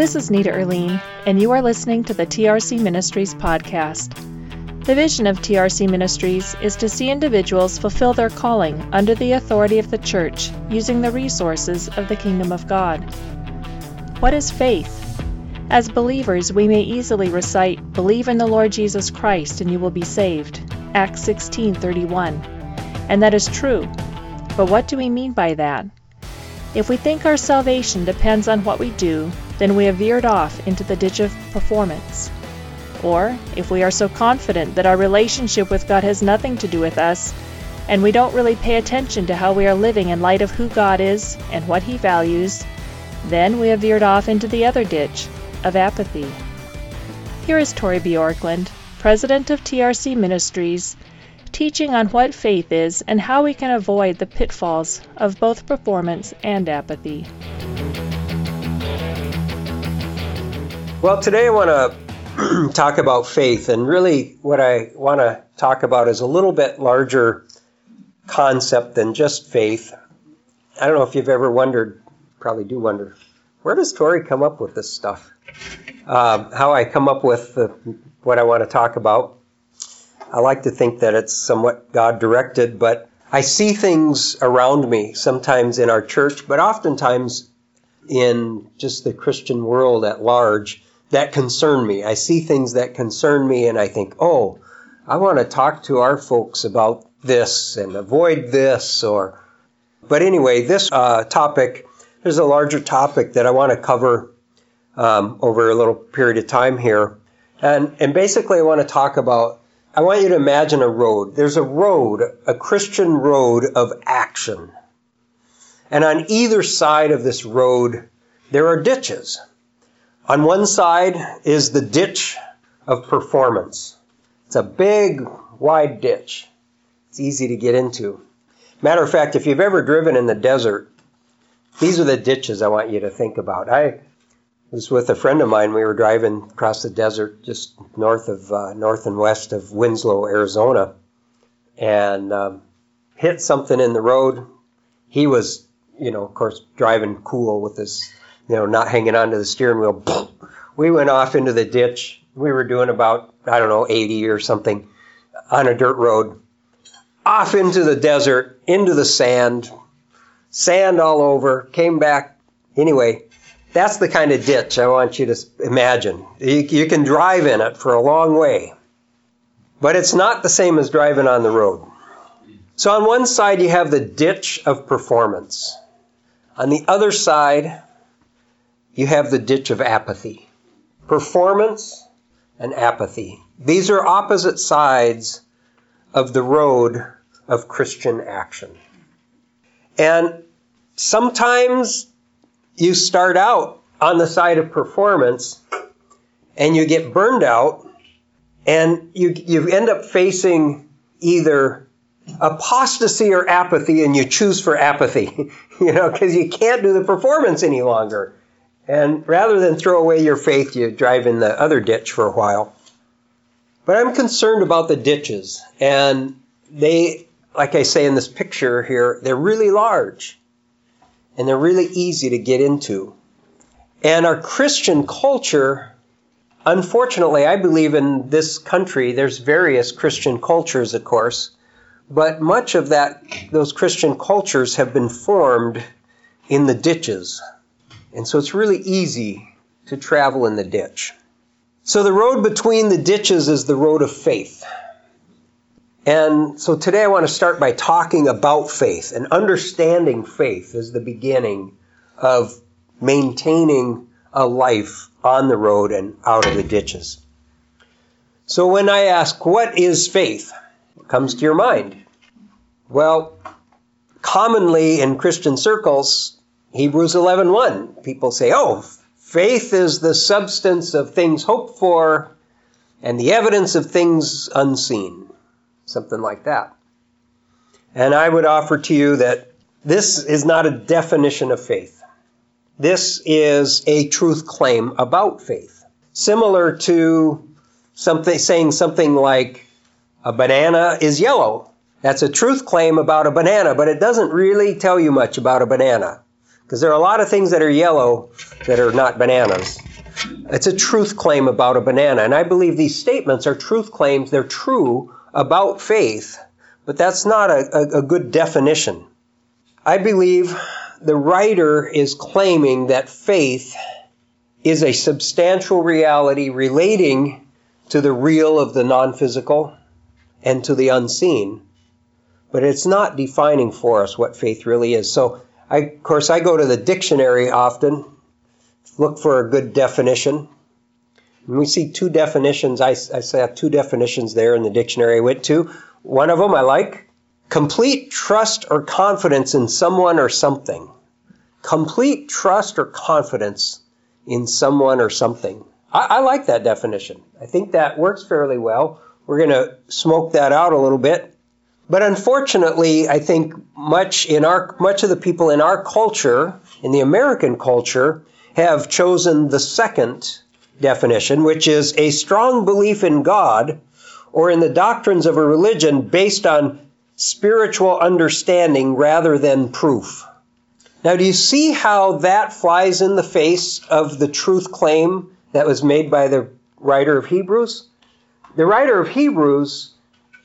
This is Nita Erline, and you are listening to the TRC Ministries podcast. The vision of TRC Ministries is to see individuals fulfill their calling under the authority of the church using the resources of the kingdom of God. What is faith? As believers, we may easily recite, Believe in the Lord Jesus Christ and you will be saved. Acts 16:31. And that is true. But what do we mean by that? If we think our salvation depends on what we do, then we have veered off into the ditch of performance. Or, if we are so confident that our relationship with God has nothing to do with us, and we don't really pay attention to how we are living in light of who God is and what He values, then we have veered off into the other ditch of apathy. Here is Tori Bjorklund, President of TRC Ministries, teaching on what faith is and how we can avoid the pitfalls of both performance and apathy. Well, today I want to talk about faith, and really what I want to talk about is a little bit larger concept than just faith. I don't know if you've ever wondered, probably do wonder, where does Tori come up with this stuff? Um, how I come up with the, what I want to talk about. I like to think that it's somewhat God directed, but I see things around me, sometimes in our church, but oftentimes in just the Christian world at large, that concern me. I see things that concern me, and I think, oh, I want to talk to our folks about this and avoid this, or. But anyway, this uh, topic, there's a larger topic that I want to cover um, over a little period of time here. And, and basically, I want to talk about, I want you to imagine a road. There's a road, a Christian road of action. And on either side of this road, there are ditches. On one side is the ditch of performance. It's a big, wide ditch. It's easy to get into. Matter of fact, if you've ever driven in the desert, these are the ditches I want you to think about. I was with a friend of mine. We were driving across the desert just north of uh, north and west of Winslow, Arizona, and um, hit something in the road. He was, you know, of course, driving cool with this, you know, not hanging onto the steering wheel. We went off into the ditch. We were doing about I don't know 80 or something on a dirt road, off into the desert, into the sand, sand all over. Came back anyway that's the kind of ditch I want you to imagine. You, you can drive in it for a long way, but it's not the same as driving on the road. So on one side, you have the ditch of performance. On the other side, you have the ditch of apathy. Performance and apathy. These are opposite sides of the road of Christian action. And sometimes you start out on the side of performance and you get burned out and you, you end up facing either apostasy or apathy and you choose for apathy, you know, because you can't do the performance any longer. And rather than throw away your faith, you drive in the other ditch for a while. But I'm concerned about the ditches. And they, like I say in this picture here, they're really large and they're really easy to get into. And our Christian culture, unfortunately, I believe in this country, there's various Christian cultures, of course, but much of that, those Christian cultures have been formed in the ditches. And so it's really easy to travel in the ditch. So the road between the ditches is the road of faith. And so today I want to start by talking about faith and understanding faith as the beginning of maintaining a life on the road and out of the ditches. So when I ask, what is faith? What comes to your mind? Well, commonly in Christian circles, Hebrews 11:1, people say, "Oh, faith is the substance of things hoped for and the evidence of things unseen." something like that. And I would offer to you that this is not a definition of faith. This is a truth claim about faith. Similar to something saying something like a banana is yellow. That's a truth claim about a banana, but it doesn't really tell you much about a banana. Because there are a lot of things that are yellow that are not bananas. It's a truth claim about a banana. And I believe these statements are truth claims. They're true about faith, but that's not a, a, a good definition. I believe the writer is claiming that faith is a substantial reality relating to the real of the non physical and to the unseen. But it's not defining for us what faith really is. So, I, of course, I go to the dictionary often, look for a good definition. And we see two definitions. I, I say two definitions there in the dictionary I went to. One of them I like complete trust or confidence in someone or something. Complete trust or confidence in someone or something. I, I like that definition. I think that works fairly well. We're going to smoke that out a little bit. But unfortunately, I think much in our much of the people in our culture, in the American culture, have chosen the second definition, which is a strong belief in God or in the doctrines of a religion based on spiritual understanding rather than proof. Now, do you see how that flies in the face of the truth claim that was made by the writer of Hebrews? The writer of Hebrews,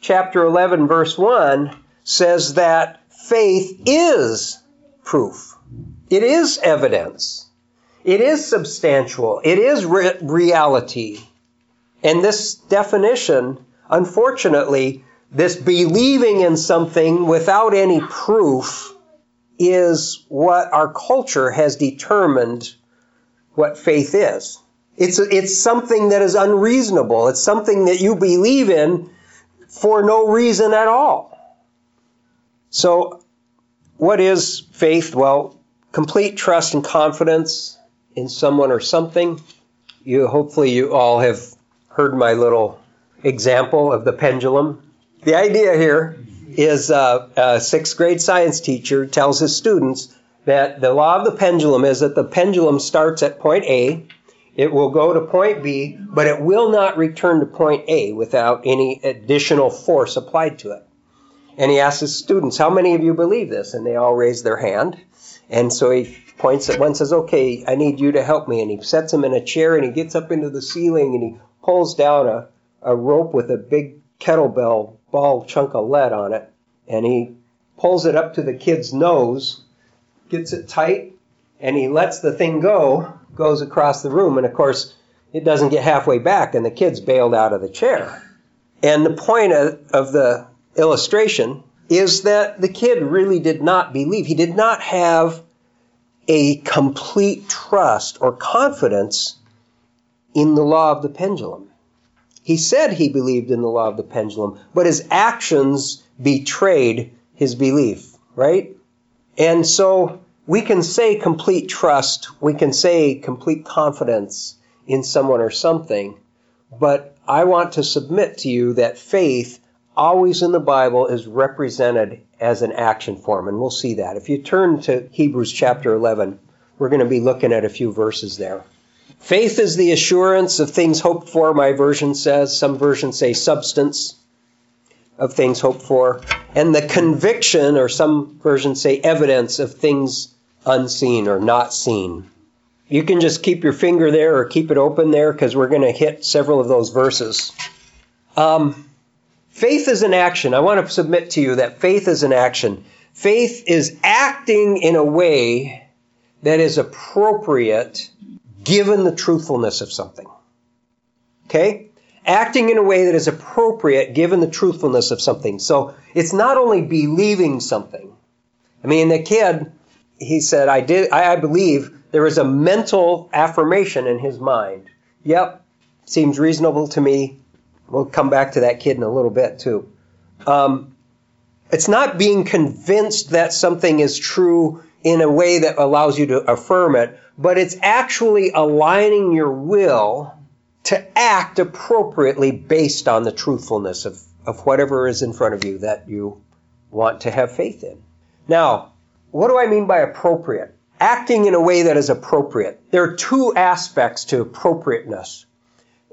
chapter 11, verse 1, says that faith is proof, it is evidence, it is substantial, it is re- reality. And this definition, unfortunately, this believing in something without any proof, is what our culture has determined what faith is. It's, it's something that is unreasonable. It's something that you believe in for no reason at all. So, what is faith? Well, complete trust and confidence in someone or something. You hopefully you all have heard my little example of the pendulum. The idea here is uh, a sixth grade science teacher tells his students that the law of the pendulum is that the pendulum starts at point A, it will go to point B, but it will not return to point A without any additional force applied to it. And he asks his students, How many of you believe this? And they all raise their hand. And so he points at one says, Okay, I need you to help me. And he sets him in a chair and he gets up into the ceiling and he pulls down a, a rope with a big kettlebell ball chunk of lead on it, and he pulls it up to the kid's nose, gets it tight, and he lets the thing go, goes across the room, and of course, it doesn't get halfway back, and the kid's bailed out of the chair. And the point of, of the illustration is that the kid really did not believe. He did not have a complete trust or confidence in the law of the pendulum. He said he believed in the law of the pendulum, but his actions betrayed his belief, right? And so we can say complete trust, we can say complete confidence in someone or something, but I want to submit to you that faith always in the Bible is represented as an action form, and we'll see that. If you turn to Hebrews chapter 11, we're going to be looking at a few verses there. Faith is the assurance of things hoped for, my version says. Some versions say substance of things hoped for. And the conviction, or some versions say evidence of things unseen or not seen. You can just keep your finger there or keep it open there because we're going to hit several of those verses. Um, faith is an action. I want to submit to you that faith is an action. Faith is acting in a way that is appropriate given the truthfulness of something. Okay? Acting in a way that is appropriate given the truthfulness of something. So it's not only believing something. I mean, the kid, he said, I did, I, I believe there was a mental affirmation in his mind. Yep, seems reasonable to me. We'll come back to that kid in a little bit too. Um, it's not being convinced that something is true in a way that allows you to affirm it, but it's actually aligning your will to act appropriately based on the truthfulness of, of whatever is in front of you that you want to have faith in. Now, what do I mean by appropriate? Acting in a way that is appropriate. There are two aspects to appropriateness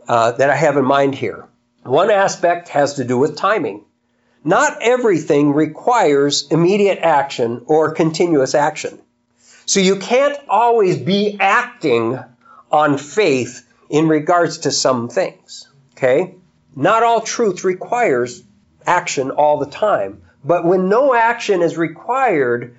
uh, that I have in mind here. One aspect has to do with timing. Not everything requires immediate action or continuous action. So you can't always be acting on faith in regards to some things. Okay? Not all truth requires action all the time. But when no action is required,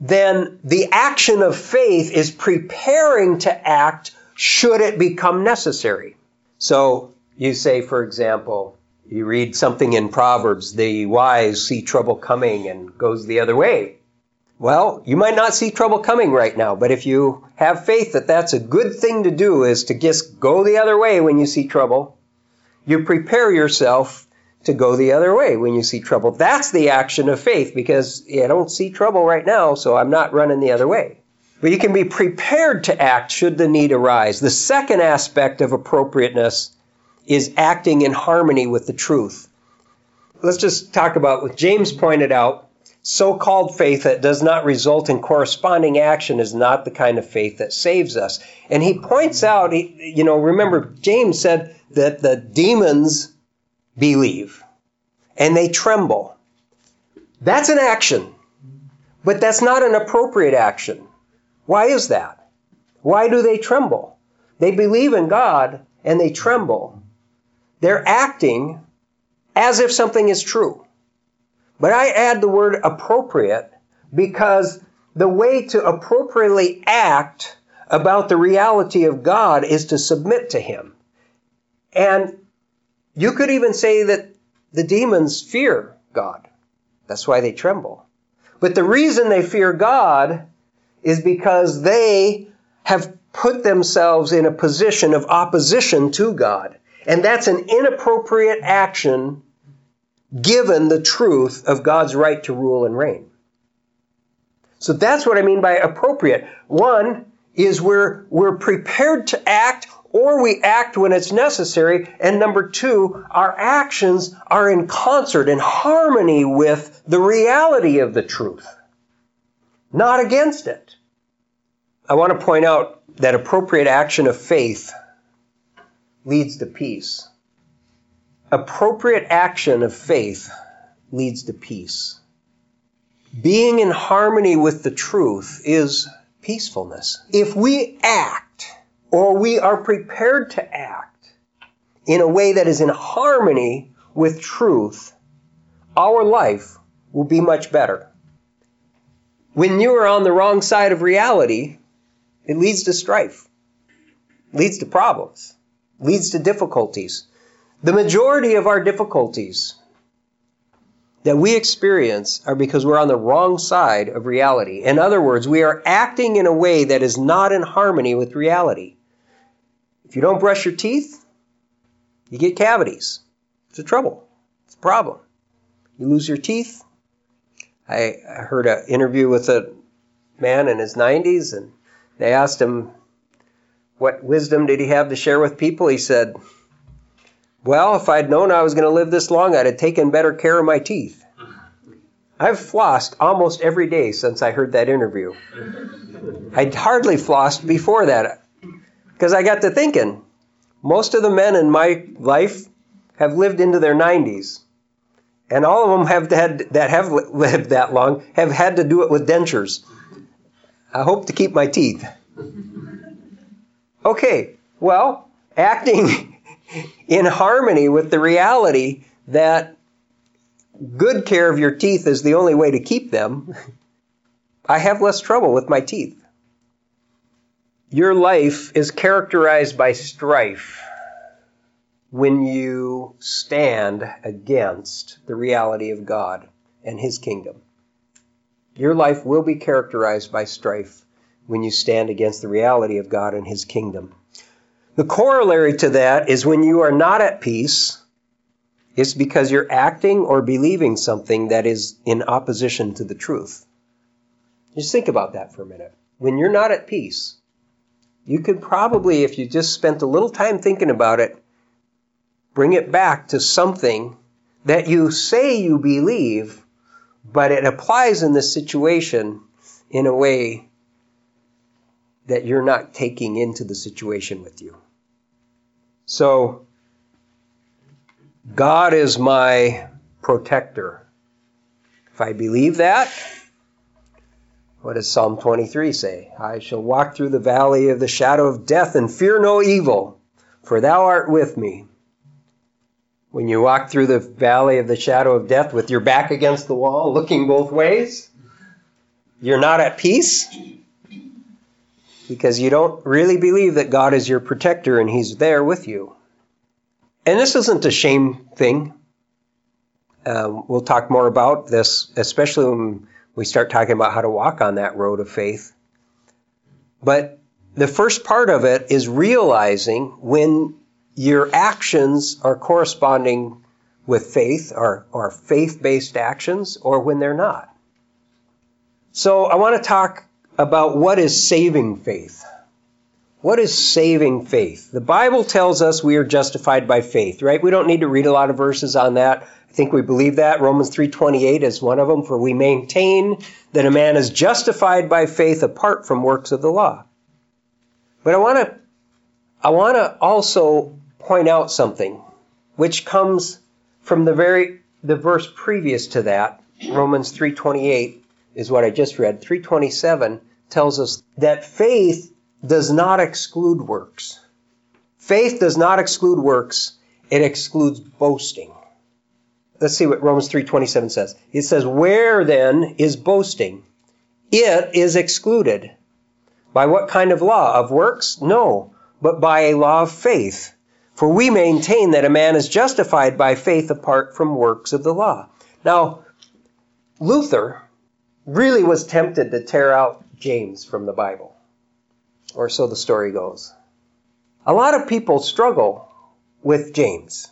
then the action of faith is preparing to act should it become necessary. So you say, for example, you read something in Proverbs, the wise see trouble coming and goes the other way. Well, you might not see trouble coming right now, but if you have faith that that's a good thing to do is to just go the other way when you see trouble, you prepare yourself to go the other way when you see trouble. That's the action of faith because I don't see trouble right now, so I'm not running the other way. But you can be prepared to act should the need arise. The second aspect of appropriateness is acting in harmony with the truth. Let's just talk about what James pointed out. So called faith that does not result in corresponding action is not the kind of faith that saves us. And he points out, you know, remember, James said that the demons believe and they tremble. That's an action, but that's not an appropriate action. Why is that? Why do they tremble? They believe in God and they tremble. They're acting as if something is true. But I add the word appropriate because the way to appropriately act about the reality of God is to submit to Him. And you could even say that the demons fear God. That's why they tremble. But the reason they fear God is because they have put themselves in a position of opposition to God. And that's an inappropriate action given the truth of God's right to rule and reign. So that's what I mean by appropriate. One is we're, we're prepared to act or we act when it's necessary. And number two, our actions are in concert, in harmony with the reality of the truth, not against it. I want to point out that appropriate action of faith leads to peace. Appropriate action of faith leads to peace. Being in harmony with the truth is peacefulness. If we act or we are prepared to act in a way that is in harmony with truth, our life will be much better. When you are on the wrong side of reality, it leads to strife, leads to problems, leads to difficulties. The majority of our difficulties that we experience are because we're on the wrong side of reality. In other words, we are acting in a way that is not in harmony with reality. If you don't brush your teeth, you get cavities. It's a trouble. It's a problem. You lose your teeth. I, heard an interview with a man in his 90s, and they asked him what wisdom did he have to share with people. He said, Well, if I'd known I was going to live this long, I'd have taken better care of my teeth. I've flossed almost every day since I heard that interview. I'd hardly flossed before that. Because I got to thinking, most of the men in my life have lived into their 90s. And all of them have had, that have lived that long have had to do it with dentures. I hope to keep my teeth. Okay, well, acting in harmony with the reality that good care of your teeth is the only way to keep them, I have less trouble with my teeth. Your life is characterized by strife when you stand against the reality of God and His kingdom. Your life will be characterized by strife when you stand against the reality of God and His kingdom. The corollary to that is when you are not at peace, it's because you're acting or believing something that is in opposition to the truth. Just think about that for a minute. When you're not at peace, you could probably, if you just spent a little time thinking about it, bring it back to something that you say you believe, but it applies in this situation in a way that you're not taking into the situation with you. So, God is my protector. If I believe that, What does Psalm 23 say? I shall walk through the valley of the shadow of death and fear no evil, for thou art with me. When you walk through the valley of the shadow of death with your back against the wall, looking both ways, you're not at peace because you don't really believe that God is your protector and He's there with you. And this isn't a shame thing. Um, we'll talk more about this, especially when we start talking about how to walk on that road of faith. But the first part of it is realizing when your actions are corresponding with faith or, or faith based actions or when they're not. So I want to talk about what is saving faith. What is saving faith? The Bible tells us we are justified by faith, right? We don't need to read a lot of verses on that. Think we believe that. Romans 3:28 is one of them for we maintain that a man is justified by faith apart from works of the law. But I want to I want to also point out something which comes from the very the verse previous to that, Romans 3:28 is what I just read. 327 tells us that faith does not exclude works. Faith does not exclude works, it excludes boasting. Let's see what Romans 3:27 says. It says, "Where then is boasting? It is excluded. By what kind of law? Of works? No, but by a law of faith. For we maintain that a man is justified by faith apart from works of the law." Now, Luther really was tempted to tear out James from the Bible. Or so the story goes. A lot of people struggle with James.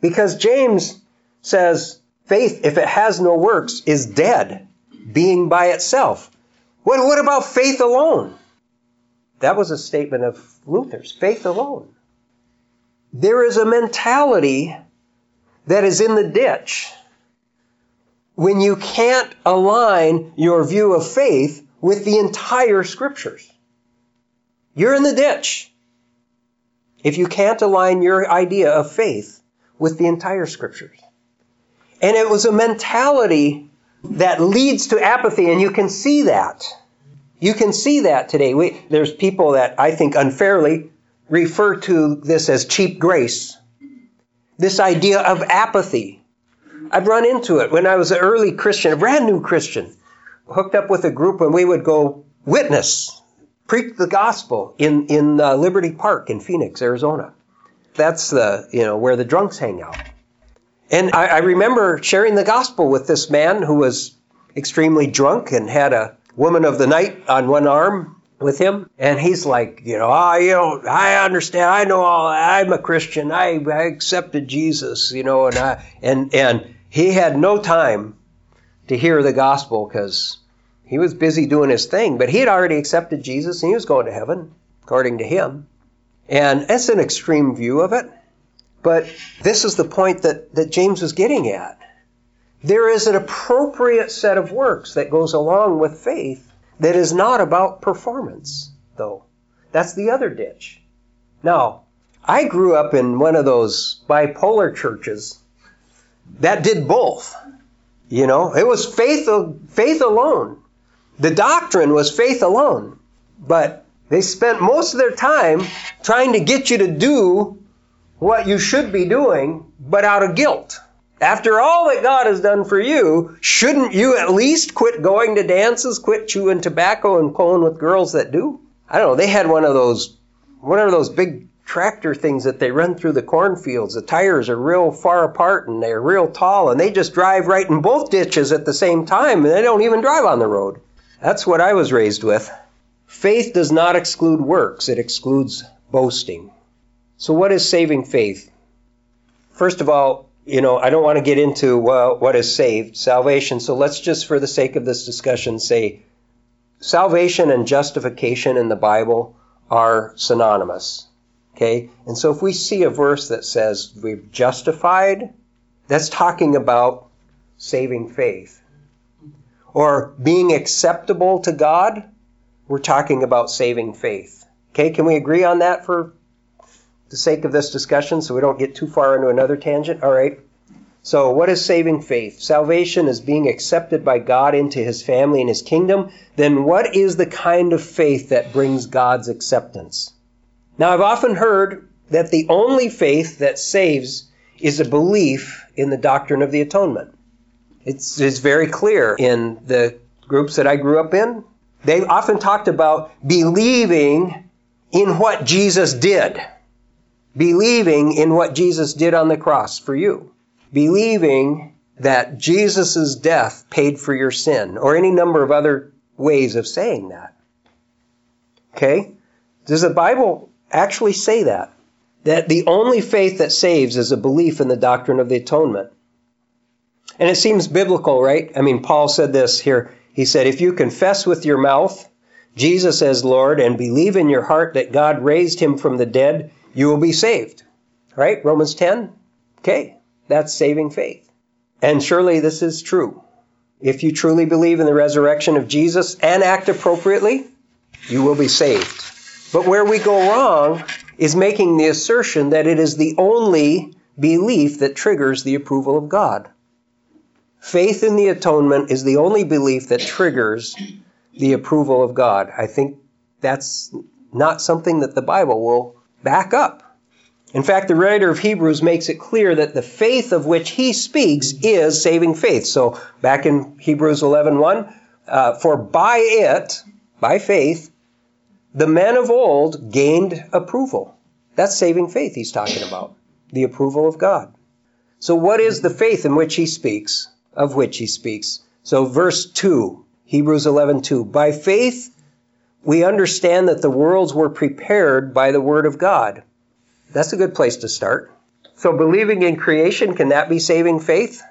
Because James says faith, if it has no works, is dead, being by itself. What, what about faith alone? That was a statement of Luther's faith alone. There is a mentality that is in the ditch when you can't align your view of faith with the entire scriptures. You're in the ditch if you can't align your idea of faith with the entire scriptures. And it was a mentality that leads to apathy, and you can see that. You can see that today. We, there's people that I think unfairly refer to this as cheap grace. This idea of apathy. I've run into it when I was an early Christian, a brand new Christian, hooked up with a group and we would go witness, preach the gospel in, in uh, Liberty Park in Phoenix, Arizona. That's the, you know, where the drunks hang out. And I, I remember sharing the gospel with this man who was extremely drunk and had a woman of the night on one arm with him, and he's like, you know, ah, you know, I understand, I know all, I'm a Christian, I, I accepted Jesus, you know, and I, and and he had no time to hear the gospel because he was busy doing his thing, but he had already accepted Jesus and he was going to heaven, according to him. And that's an extreme view of it. But this is the point that, that James was getting at. There is an appropriate set of works that goes along with faith that is not about performance, though. That's the other ditch. Now, I grew up in one of those bipolar churches that did both. You know, it was faith, faith alone. The doctrine was faith alone. But they spent most of their time trying to get you to do what you should be doing, but out of guilt. After all that God has done for you, shouldn't you at least quit going to dances, quit chewing tobacco and pulling with girls that do? I don't know. They had one of those, one of those big tractor things that they run through the cornfields. The tires are real far apart and they're real tall and they just drive right in both ditches at the same time and they don't even drive on the road. That's what I was raised with. Faith does not exclude works, it excludes boasting. So, what is saving faith? First of all, you know, I don't want to get into well, what is saved, salvation. So, let's just, for the sake of this discussion, say salvation and justification in the Bible are synonymous. Okay? And so if we see a verse that says we've justified, that's talking about saving faith. Or being acceptable to God, we're talking about saving faith. Okay, can we agree on that for the sake of this discussion so we don't get too far into another tangent? All right. So, what is saving faith? Salvation is being accepted by God into his family and his kingdom. Then, what is the kind of faith that brings God's acceptance? Now, I've often heard that the only faith that saves is a belief in the doctrine of the atonement. It's, it's very clear in the groups that I grew up in. They often talked about believing in what Jesus did. Believing in what Jesus did on the cross for you believing that Jesus' death paid for your sin, or any number of other ways of saying that. Okay? Does the Bible actually say that? That the only faith that saves is a belief in the doctrine of the atonement. And it seems biblical, right? I mean, Paul said this here. He said, If you confess with your mouth Jesus as Lord and believe in your heart that God raised him from the dead, you will be saved. Right? Romans 10? Okay. That's saving faith. And surely this is true. If you truly believe in the resurrection of Jesus and act appropriately, you will be saved. But where we go wrong is making the assertion that it is the only belief that triggers the approval of God. Faith in the atonement is the only belief that triggers the approval of God. I think that's not something that the Bible will back up. In fact, the writer of Hebrews makes it clear that the faith of which he speaks is saving faith. So back in Hebrews 11:1, uh, for by it, by faith, the men of old gained approval. That's saving faith he's talking about, the approval of God. So what is the faith in which he speaks, of which he speaks? So verse 2, Hebrews 11:2, by faith we understand that the worlds were prepared by the word of God that's a good place to start. So, believing in creation, can that be saving faith?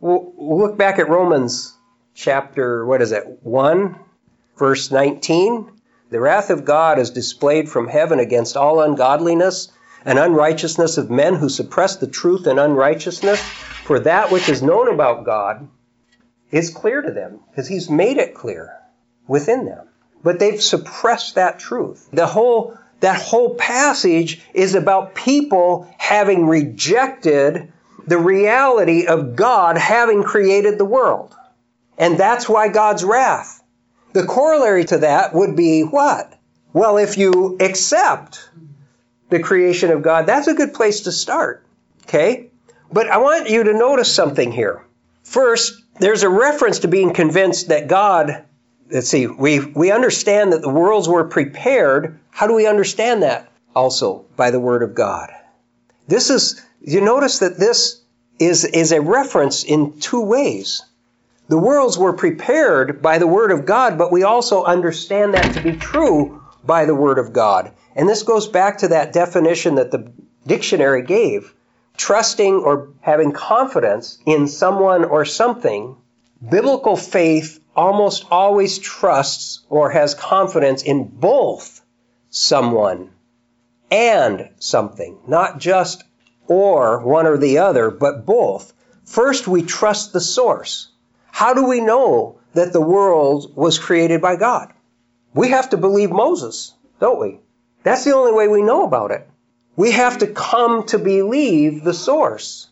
Look back at Romans chapter, what is it, 1, verse 19. The wrath of God is displayed from heaven against all ungodliness and unrighteousness of men who suppress the truth and unrighteousness. For that which is known about God is clear to them, because He's made it clear within them. But they've suppressed that truth. The whole that whole passage is about people having rejected the reality of God having created the world. And that's why God's wrath. The corollary to that would be what? Well, if you accept the creation of God, that's a good place to start. Okay? But I want you to notice something here. First, there's a reference to being convinced that God let's see, we, we understand that the worlds were prepared. How do we understand that? Also, by the Word of God. This is, you notice that this is, is a reference in two ways. The worlds were prepared by the Word of God, but we also understand that to be true by the Word of God. And this goes back to that definition that the dictionary gave trusting or having confidence in someone or something. Biblical faith almost always trusts or has confidence in both someone and something, not just or one or the other, but both. First, we trust the source. How do we know that the world was created by God? We have to believe Moses, don't we? That's the only way we know about it. We have to come to believe the source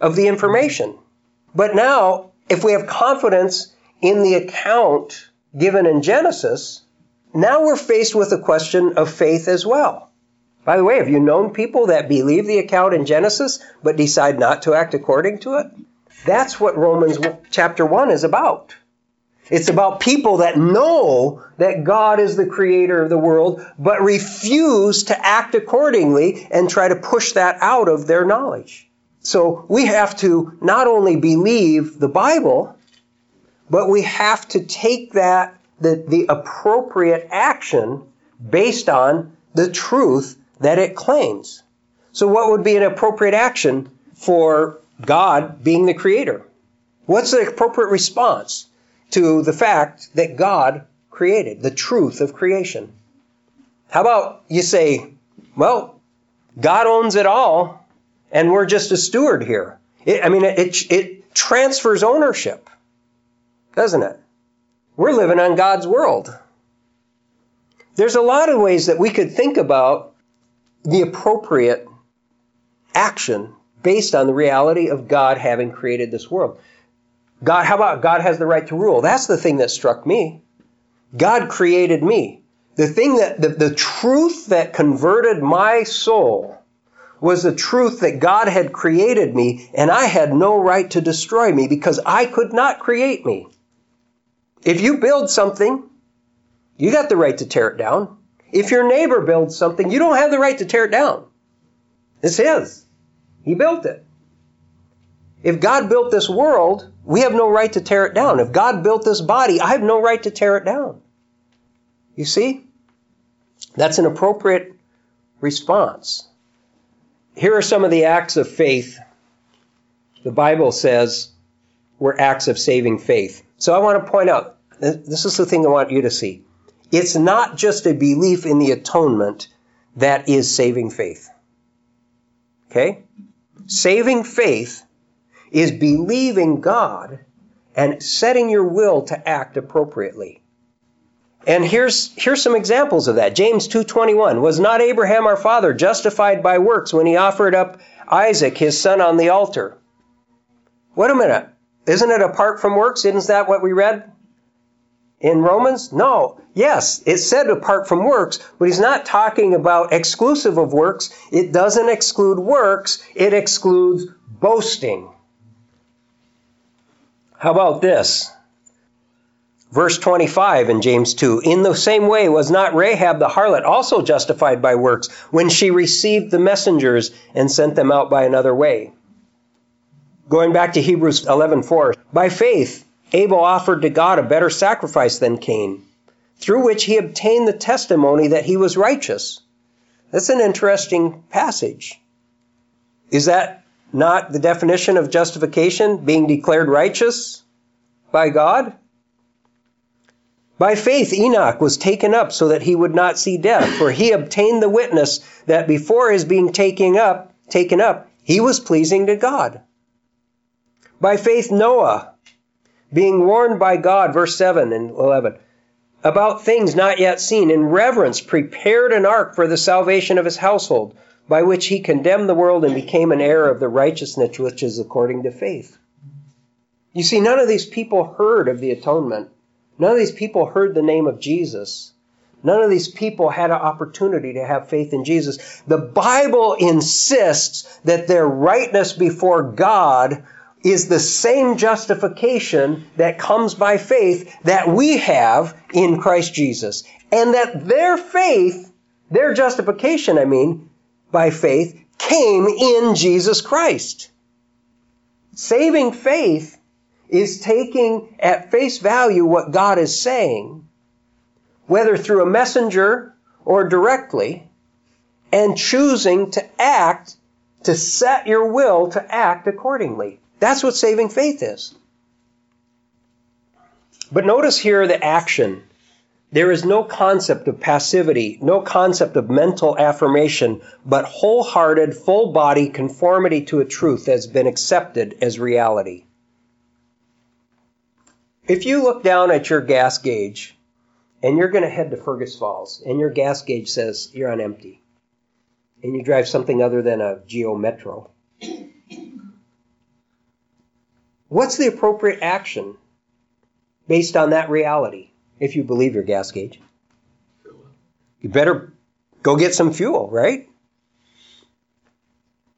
of the information. But now, if we have confidence in the account given in Genesis, now we're faced with a question of faith as well. By the way, have you known people that believe the account in Genesis but decide not to act according to it? That's what Romans chapter 1 is about. It's about people that know that God is the creator of the world, but refuse to act accordingly and try to push that out of their knowledge. So we have to not only believe the Bible, but we have to take that, the, the appropriate action based on the truth that it claims. So, what would be an appropriate action for God being the creator? What's the appropriate response to the fact that God created, the truth of creation? How about you say, well, God owns it all, and we're just a steward here? It, I mean, it, it transfers ownership doesn't it? We're living on God's world. There's a lot of ways that we could think about the appropriate action based on the reality of God having created this world. God, how about God has the right to rule? That's the thing that struck me. God created me. The thing that, the, the truth that converted my soul was the truth that God had created me and I had no right to destroy me because I could not create me. If you build something, you got the right to tear it down. If your neighbor builds something, you don't have the right to tear it down. It's his. He built it. If God built this world, we have no right to tear it down. If God built this body, I have no right to tear it down. You see? That's an appropriate response. Here are some of the acts of faith the Bible says were acts of saving faith. So I want to point out this is the thing I want you to see. It's not just a belief in the atonement that is saving faith. Okay? Saving faith is believing God and setting your will to act appropriately. And here's, here's some examples of that. James 2.21, Was not Abraham our father justified by works when he offered up Isaac, his son, on the altar? Wait a minute. Isn't it apart from works? Isn't that what we read in Romans? No. Yes, it said apart from works, but he's not talking about exclusive of works. It doesn't exclude works, it excludes boasting. How about this? Verse 25 in James 2 In the same way was not Rahab the harlot also justified by works when she received the messengers and sent them out by another way? Going back to Hebrews 11:4 By faith Abel offered to God a better sacrifice than Cain, through which he obtained the testimony that he was righteous. That's an interesting passage. Is that not the definition of justification, being declared righteous by God? By faith, Enoch was taken up so that he would not see death, for he obtained the witness that before his being taken up, taken up, he was pleasing to God. By faith, Noah, being warned by God, verse 7 and 11, about things not yet seen, in reverence prepared an ark for the salvation of his household, by which he condemned the world and became an heir of the righteousness which is according to faith. You see, none of these people heard of the atonement None of these people heard the name of Jesus. None of these people had an opportunity to have faith in Jesus. The Bible insists that their rightness before God is the same justification that comes by faith that we have in Christ Jesus. And that their faith, their justification, I mean, by faith, came in Jesus Christ. Saving faith is taking at face value what God is saying, whether through a messenger or directly, and choosing to act, to set your will to act accordingly. That's what saving faith is. But notice here the action. There is no concept of passivity, no concept of mental affirmation, but wholehearted, full body conformity to a truth has been accepted as reality. If you look down at your gas gauge and you're going to head to Fergus Falls and your gas gauge says you're on empty and you drive something other than a Geo Metro, what's the appropriate action based on that reality if you believe your gas gauge? You better go get some fuel, right?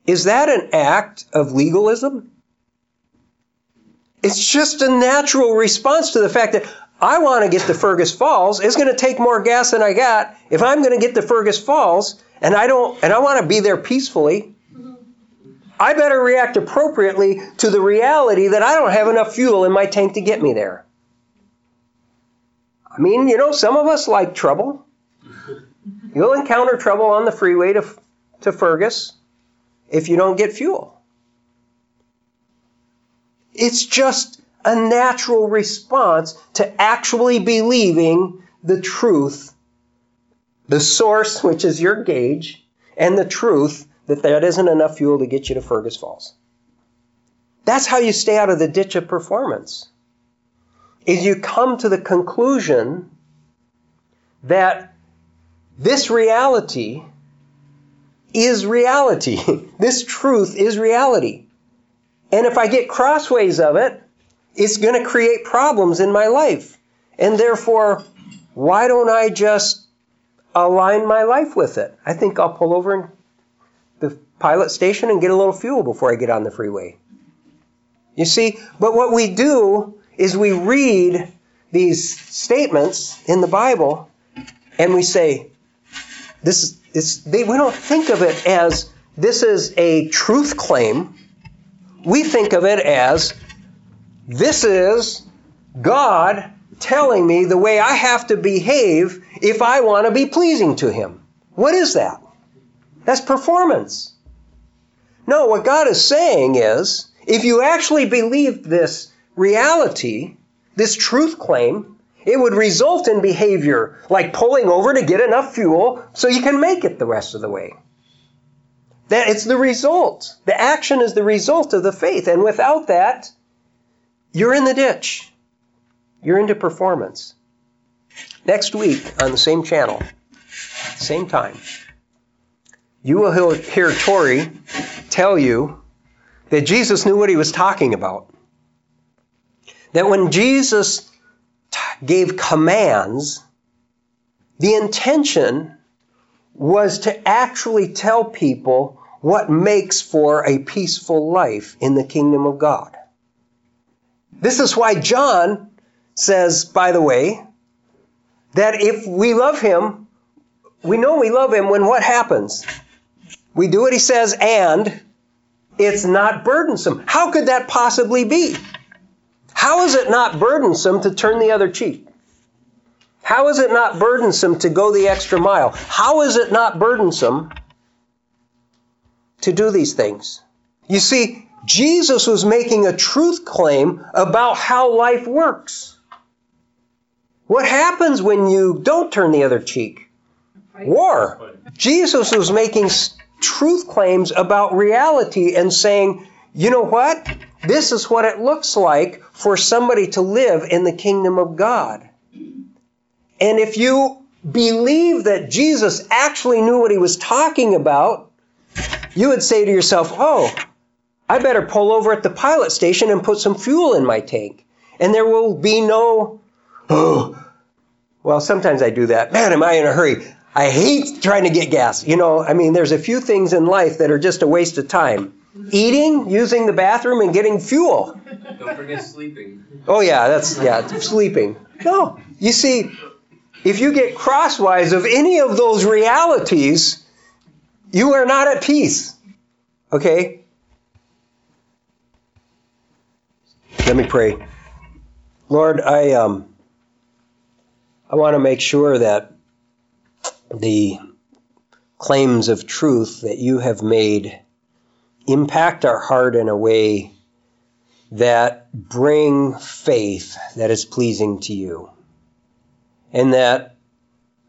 Is that an act of legalism? It's just a natural response to the fact that I want to get to Fergus Falls. It's going to take more gas than I got. If I'm going to get to Fergus Falls and I don't and I want to be there peacefully, I better react appropriately to the reality that I don't have enough fuel in my tank to get me there. I mean, you know, some of us like trouble. You'll encounter trouble on the freeway to, to Fergus if you don't get fuel. It's just a natural response to actually believing the truth, the source, which is your gauge, and the truth that that isn't enough fuel to get you to Fergus Falls. That's how you stay out of the ditch of performance. Is you come to the conclusion that this reality is reality. this truth is reality. And if I get crossways of it, it's going to create problems in my life. And therefore, why don't I just align my life with it? I think I'll pull over in the pilot station and get a little fuel before I get on the freeway. You see, but what we do is we read these statements in the Bible and we say, this is, they, we don't think of it as this is a truth claim. We think of it as this is God telling me the way I have to behave if I want to be pleasing to Him. What is that? That's performance. No, what God is saying is if you actually believed this reality, this truth claim, it would result in behavior like pulling over to get enough fuel so you can make it the rest of the way. That it's the result. The action is the result of the faith. And without that, you're in the ditch. You're into performance. Next week on the same channel, same time, you will hear Tori tell you that Jesus knew what he was talking about. That when Jesus gave commands, the intention was to actually tell people what makes for a peaceful life in the kingdom of God. This is why John says, by the way, that if we love him, we know we love him when what happens? We do what he says and it's not burdensome. How could that possibly be? How is it not burdensome to turn the other cheek? How is it not burdensome to go the extra mile? How is it not burdensome to do these things? You see, Jesus was making a truth claim about how life works. What happens when you don't turn the other cheek? War. Jesus was making truth claims about reality and saying, you know what? This is what it looks like for somebody to live in the kingdom of God. And if you believe that Jesus actually knew what he was talking about, you would say to yourself, oh, I better pull over at the pilot station and put some fuel in my tank. And there will be no, oh, well, sometimes I do that. Man, am I in a hurry? I hate trying to get gas. You know, I mean, there's a few things in life that are just a waste of time. Eating, using the bathroom, and getting fuel. Don't forget sleeping. Oh yeah, that's yeah, sleeping. No, you see, if you get crosswise of any of those realities, you are not at peace. Okay? Let me pray. Lord, I um I want to make sure that the claims of truth that you have made impact our heart in a way that bring faith that is pleasing to you. And that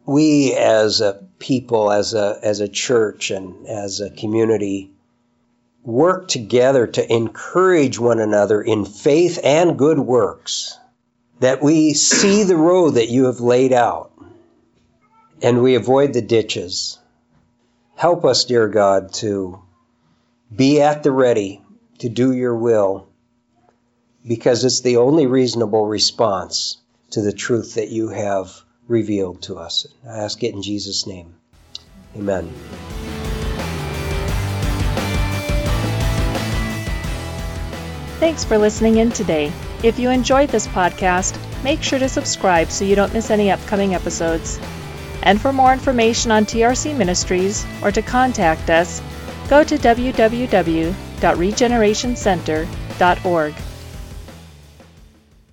we as a people, as a, as a church and as a community, work together to encourage one another in faith and good works, that we see the road that you have laid out and we avoid the ditches. Help us, dear God, to be at the ready to do your will because it's the only reasonable response to the truth that you have revealed to us. I ask it in Jesus' name. Amen. Thanks for listening in today. If you enjoyed this podcast, make sure to subscribe so you don't miss any upcoming episodes. And for more information on TRC Ministries or to contact us, go to www.regenerationcenter.org.